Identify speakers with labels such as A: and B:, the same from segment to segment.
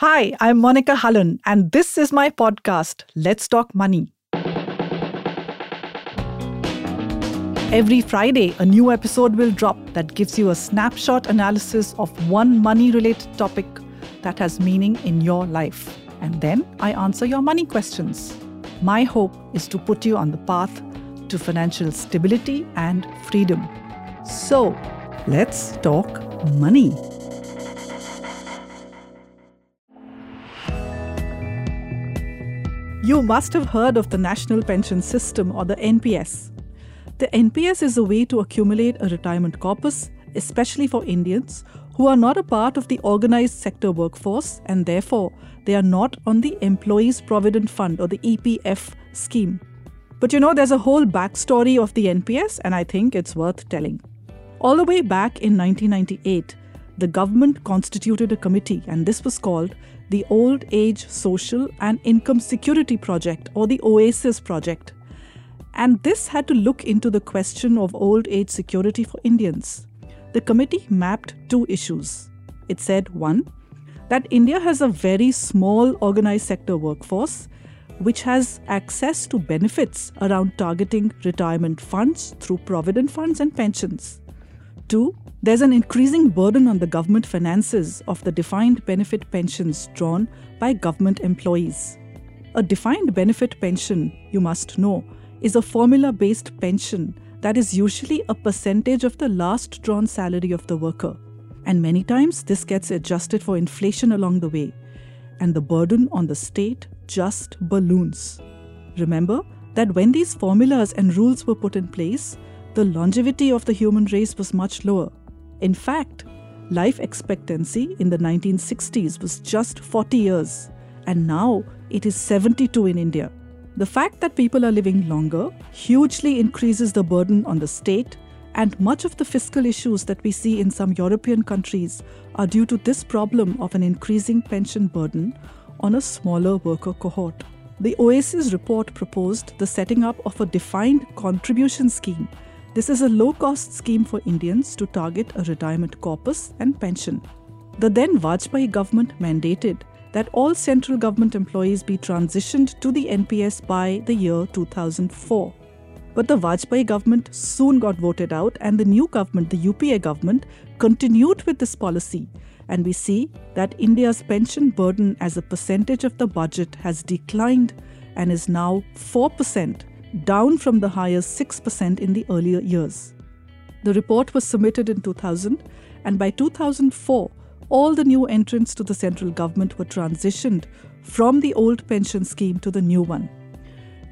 A: Hi, I'm Monika Halan, and this is my podcast, Let's Talk Money. Every Friday, a new episode will drop that gives you a snapshot analysis of one money related topic that has meaning in your life. And then I answer your money questions. My hope is to put you on the path to financial stability and freedom. So, let's talk money. You must have heard of the National Pension System or the NPS. The NPS is a way to accumulate a retirement corpus, especially for Indians who are not a part of the organized sector workforce and therefore they are not on the Employees Provident Fund or the EPF scheme. But you know, there's a whole backstory of the NPS, and I think it's worth telling. All the way back in 1998, the government constituted a committee, and this was called the Old Age Social and Income Security Project, or the OASIS project. And this had to look into the question of old age security for Indians. The committee mapped two issues. It said one, that India has a very small organized sector workforce which has access to benefits around targeting retirement funds through provident funds and pensions. Two, there's an increasing burden on the government finances of the defined benefit pensions drawn by government employees. A defined benefit pension, you must know, is a formula based pension that is usually a percentage of the last drawn salary of the worker. And many times this gets adjusted for inflation along the way, and the burden on the state just balloons. Remember that when these formulas and rules were put in place, the longevity of the human race was much lower. In fact, life expectancy in the 1960s was just 40 years, and now it is 72 in India. The fact that people are living longer hugely increases the burden on the state, and much of the fiscal issues that we see in some European countries are due to this problem of an increasing pension burden on a smaller worker cohort. The OASIS report proposed the setting up of a defined contribution scheme this is a low cost scheme for Indians to target a retirement corpus and pension. The then Vajpayee government mandated that all central government employees be transitioned to the NPS by the year 2004. But the Vajpayee government soon got voted out, and the new government, the UPA government, continued with this policy. And we see that India's pension burden as a percentage of the budget has declined and is now 4% down from the higher 6% in the earlier years. The report was submitted in 2000, and by 2004, all the new entrants to the central government were transitioned from the old pension scheme to the new one.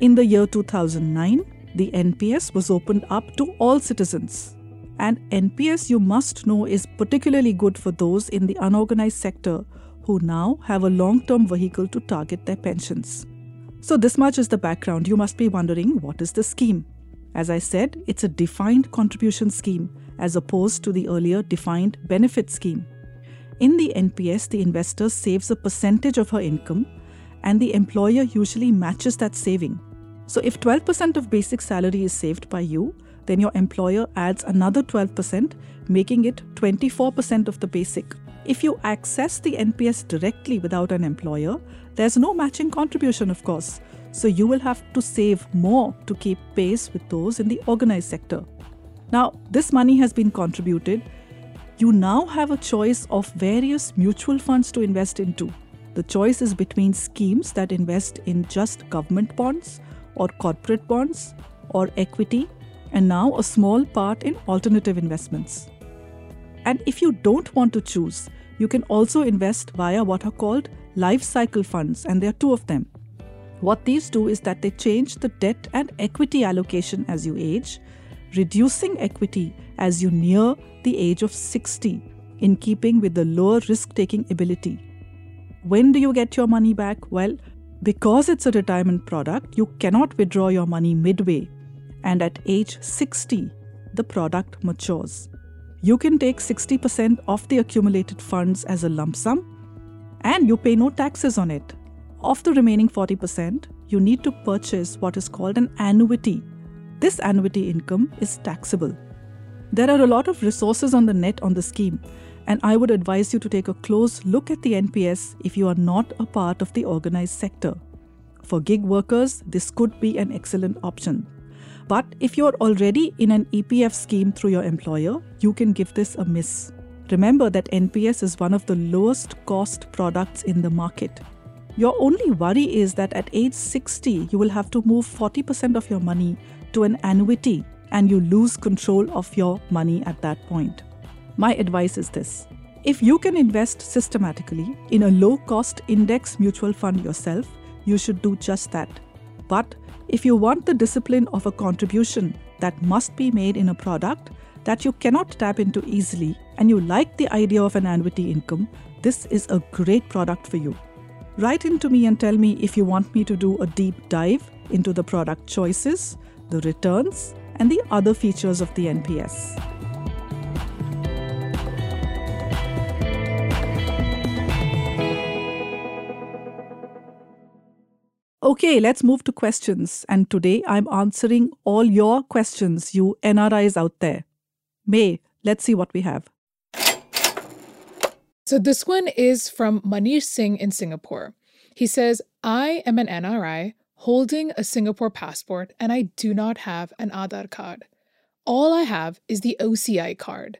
A: In the year 2009, the NPS was opened up to all citizens. And NPS, you must know, is particularly good for those in the unorganized sector who now have a long term vehicle to target their pensions. So, this much is the background. You must be wondering what is the scheme? As I said, it's a defined contribution scheme as opposed to the earlier defined benefit scheme. In the NPS, the investor saves a percentage of her income and the employer usually matches that saving. So, if 12% of basic salary is saved by you, then your employer adds another 12%, making it 24% of the basic. If you access the NPS directly without an employer, there's no matching contribution, of course. So you will have to save more to keep pace with those in the organized sector. Now, this money has been contributed. You now have a choice of various mutual funds to invest into. The choice is between schemes that invest in just government bonds or corporate bonds or equity, and now a small part in alternative investments. And if you don't want to choose, you can also invest via what are called life cycle funds, and there are two of them. What these do is that they change the debt and equity allocation as you age, reducing equity as you near the age of 60, in keeping with the lower risk taking ability. When do you get your money back? Well, because it's a retirement product, you cannot withdraw your money midway, and at age 60, the product matures. You can take 60% of the accumulated funds as a lump sum and you pay no taxes on it. Of the remaining 40%, you need to purchase what is called an annuity. This annuity income is taxable. There are a lot of resources on the net on the scheme, and I would advise you to take a close look at the NPS if you are not a part of the organized sector. For gig workers, this could be an excellent option. But if you're already in an EPF scheme through your employer, you can give this a miss. Remember that NPS is one of the lowest cost products in the market. Your only worry is that at age 60, you will have to move 40% of your money to an annuity and you lose control of your money at that point. My advice is this if you can invest systematically in a low cost index mutual fund yourself, you should do just that. But if you want the discipline of a contribution that must be made in a product that you cannot tap into easily and you like the idea of an annuity income, this is a great product for you. Write into me and tell me if you want me to do a deep dive into the product choices, the returns, and the other features of the NPS. Okay, let's move to questions. And today I'm answering all your questions, you NRIs out there. Mae, let's see what we have.
B: So this one is from Manish Singh in Singapore. He says, I am an NRI holding a Singapore passport and I do not have an Aadhaar card. All I have is the OCI card.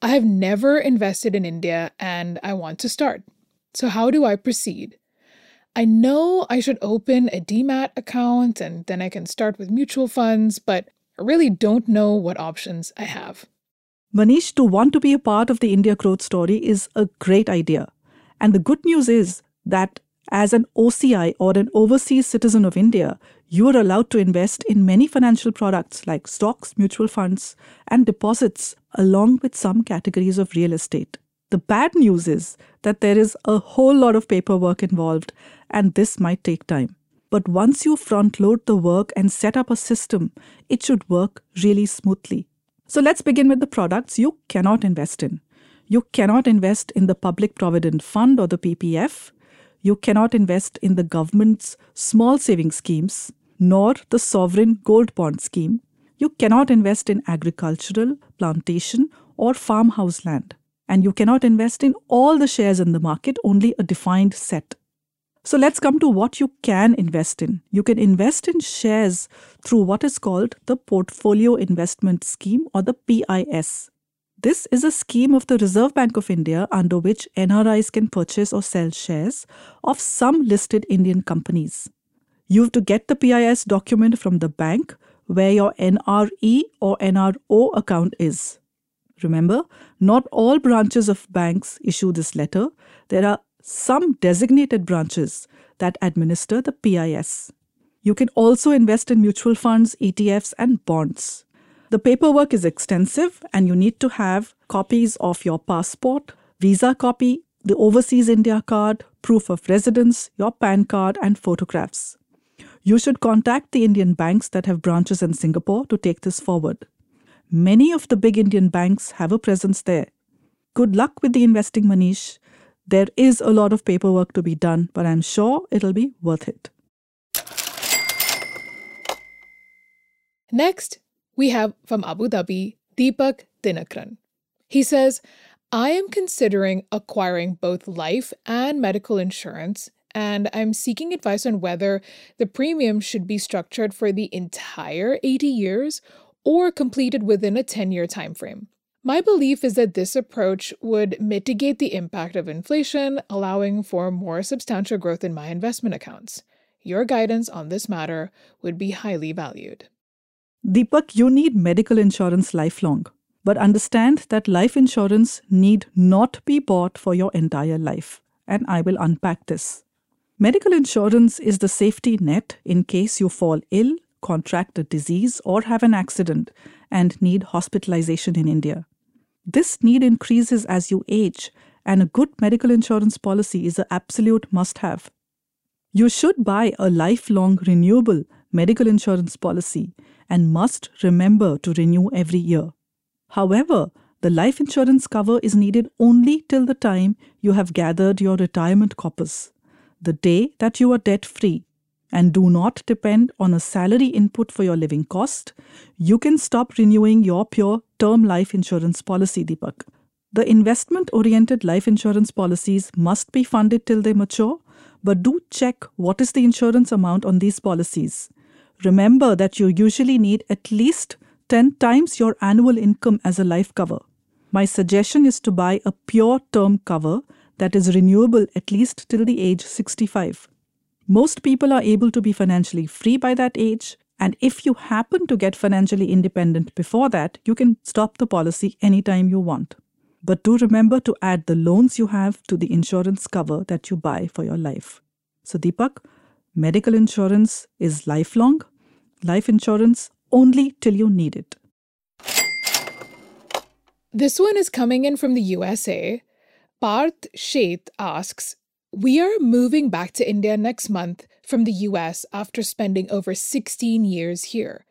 B: I have never invested in India and I want to start. So, how do I proceed? I know I should open a demat account and then I can start with mutual funds, but I really don't know what options I have.
A: Manish, to want to be a part of the India growth story is a great idea. And the good news is that as an OCI or an overseas citizen of India, you are allowed to invest in many financial products like stocks, mutual funds, and deposits, along with some categories of real estate. The bad news is that there is a whole lot of paperwork involved, and this might take time. But once you front load the work and set up a system, it should work really smoothly. So let's begin with the products you cannot invest in. You cannot invest in the Public Provident Fund or the PPF. You cannot invest in the government's small saving schemes, nor the sovereign gold bond scheme. You cannot invest in agricultural, plantation, or farmhouse land. And you cannot invest in all the shares in the market, only a defined set. So let's come to what you can invest in. You can invest in shares through what is called the Portfolio Investment Scheme or the PIS. This is a scheme of the Reserve Bank of India under which NRIs can purchase or sell shares of some listed Indian companies. You have to get the PIS document from the bank where your NRE or NRO account is. Remember, not all branches of banks issue this letter. There are some designated branches that administer the PIS. You can also invest in mutual funds, ETFs, and bonds. The paperwork is extensive, and you need to have copies of your passport, visa copy, the Overseas India card, proof of residence, your PAN card, and photographs. You should contact the Indian banks that have branches in Singapore to take this forward. Many of the big Indian banks have a presence there. Good luck with the investing, Manish. There is a lot of paperwork to be done, but I'm sure it'll be worth it.
B: Next, we have from Abu Dhabi, Deepak Dinakran. He says, I am considering acquiring both life and medical insurance, and I'm seeking advice on whether the premium should be structured for the entire 80 years or completed within a 10 year timeframe. My belief is that this approach would mitigate the impact of inflation, allowing for more substantial growth in my investment accounts. Your guidance on this matter would be highly valued.
A: Deepak, you need medical insurance lifelong. But understand that life insurance need not be bought for your entire life. And I will unpack this. Medical insurance is the safety net in case you fall ill, contract a disease, or have an accident and need hospitalization in India. This need increases as you age, and a good medical insurance policy is an absolute must have. You should buy a lifelong renewable medical insurance policy and must remember to renew every year. However, the life insurance cover is needed only till the time you have gathered your retirement corpus, the day that you are debt free, and do not depend on a salary input for your living cost, you can stop renewing your pure term life insurance policy, Deepak. The investment oriented life insurance policies must be funded till they mature, but do check what is the insurance amount on these policies. Remember that you usually need at least 10 times your annual income as a life cover. My suggestion is to buy a pure term cover that is renewable at least till the age 65. Most people are able to be financially free by that age, and if you happen to get financially independent before that, you can stop the policy anytime you want. But do remember to add the loans you have to the insurance cover that you buy for your life. So, Deepak, medical insurance is lifelong, life insurance only till you need it.
B: This one is coming in from the USA. Parth Sheth asks We are moving back to India next month from the US after spending over 16 years here.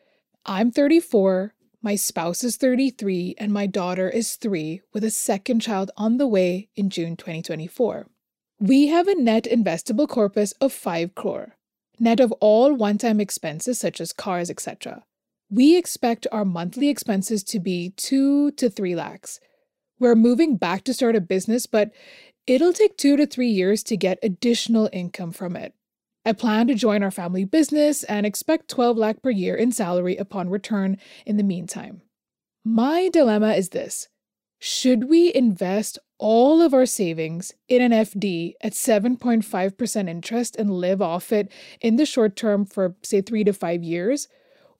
B: I'm 34, my spouse is 33, and my daughter is 3, with a second child on the way in June 2024. We have a net investable corpus of 5 crore, net of all one time expenses such as cars, etc. We expect our monthly expenses to be 2 to 3 lakhs. We're moving back to start a business, but it'll take 2 to 3 years to get additional income from it. I plan to join our family business and expect 12 lakh per year in salary upon return in the meantime. My dilemma is this. Should we invest all of our savings in an FD at 7.5% interest and live off it in the short term for say 3 to 5 years?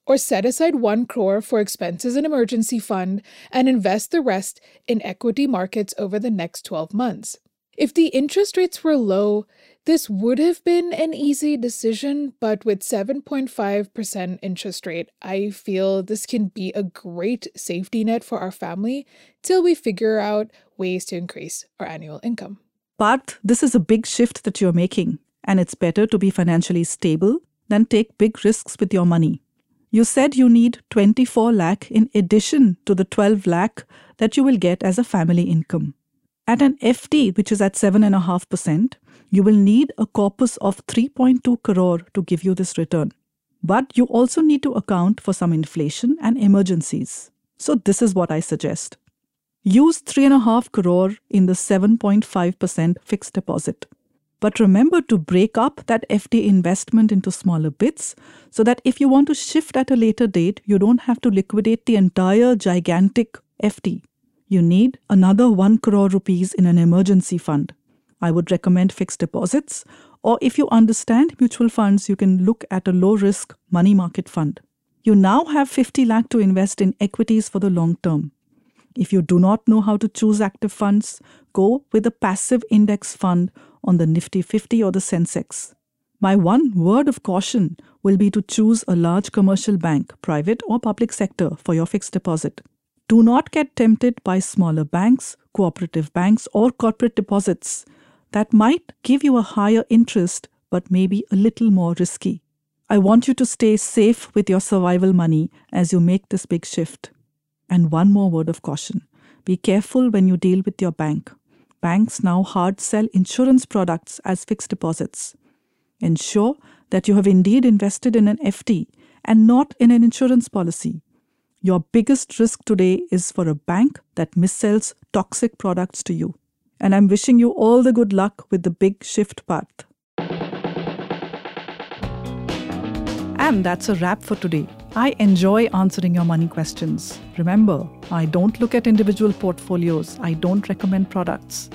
B: Or set aside 1 crore for expenses and emergency fund and invest the rest in equity markets over the next 12 months? If the interest rates were low, this would have been an easy decision, but with 7.5% interest rate, I feel this can be a great safety net for our family till we figure out ways to increase our annual income.
A: But this is a big shift that you're making, and it's better to be financially stable than take big risks with your money. You said you need 24 lakh in addition to the 12 lakh that you will get as a family income. At an FD, which is at 7.5%, you will need a corpus of 3.2 crore to give you this return. But you also need to account for some inflation and emergencies. So, this is what I suggest. Use 3.5 crore in the 7.5% fixed deposit. But remember to break up that FD investment into smaller bits so that if you want to shift at a later date, you don't have to liquidate the entire gigantic FD. You need another 1 crore rupees in an emergency fund. I would recommend fixed deposits. Or if you understand mutual funds, you can look at a low risk money market fund. You now have 50 lakh to invest in equities for the long term. If you do not know how to choose active funds, go with a passive index fund on the Nifty 50 or the Sensex. My one word of caution will be to choose a large commercial bank, private or public sector, for your fixed deposit. Do not get tempted by smaller banks, cooperative banks, or corporate deposits that might give you a higher interest but maybe a little more risky. I want you to stay safe with your survival money as you make this big shift. And one more word of caution be careful when you deal with your bank. Banks now hard sell insurance products as fixed deposits. Ensure that you have indeed invested in an FD and not in an insurance policy. Your biggest risk today is for a bank that missells toxic products to you and I'm wishing you all the good luck with the big shift Parth. And that's a wrap for today. I enjoy answering your money questions. Remember, I don't look at individual portfolios, I don't recommend products.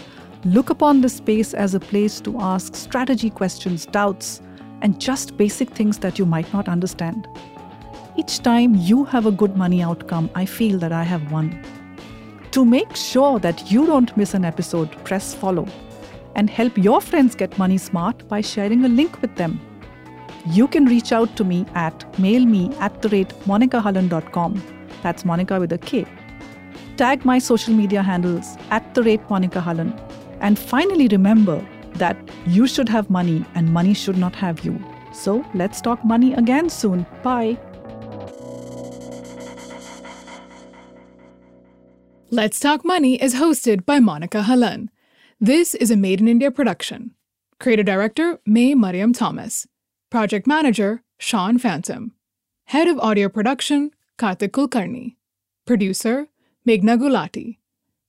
A: Look upon this space as a place to ask strategy questions, doubts, and just basic things that you might not understand. Each time you have a good money outcome, I feel that I have won. To make sure that you don't miss an episode, press follow and help your friends get money smart by sharing a link with them. You can reach out to me at mailme at the rate. That's Monika with a K. Tag my social media handles at the rate Monika. And finally, remember that you should have money and money should not have you. So let's talk money again soon. Bye.
B: Let's Talk Money is hosted by Monika Halan. This is a Maed in India production. Creator Director Mae Mariam Thomas. Project Manager Sean Phantom. Head of Audio Production Karthik Kulkarni. Producer Meghna Gulati.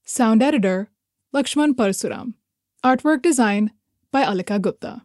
B: Sound editor Lakshman Parsuram. Artwork design by Alika Gupta.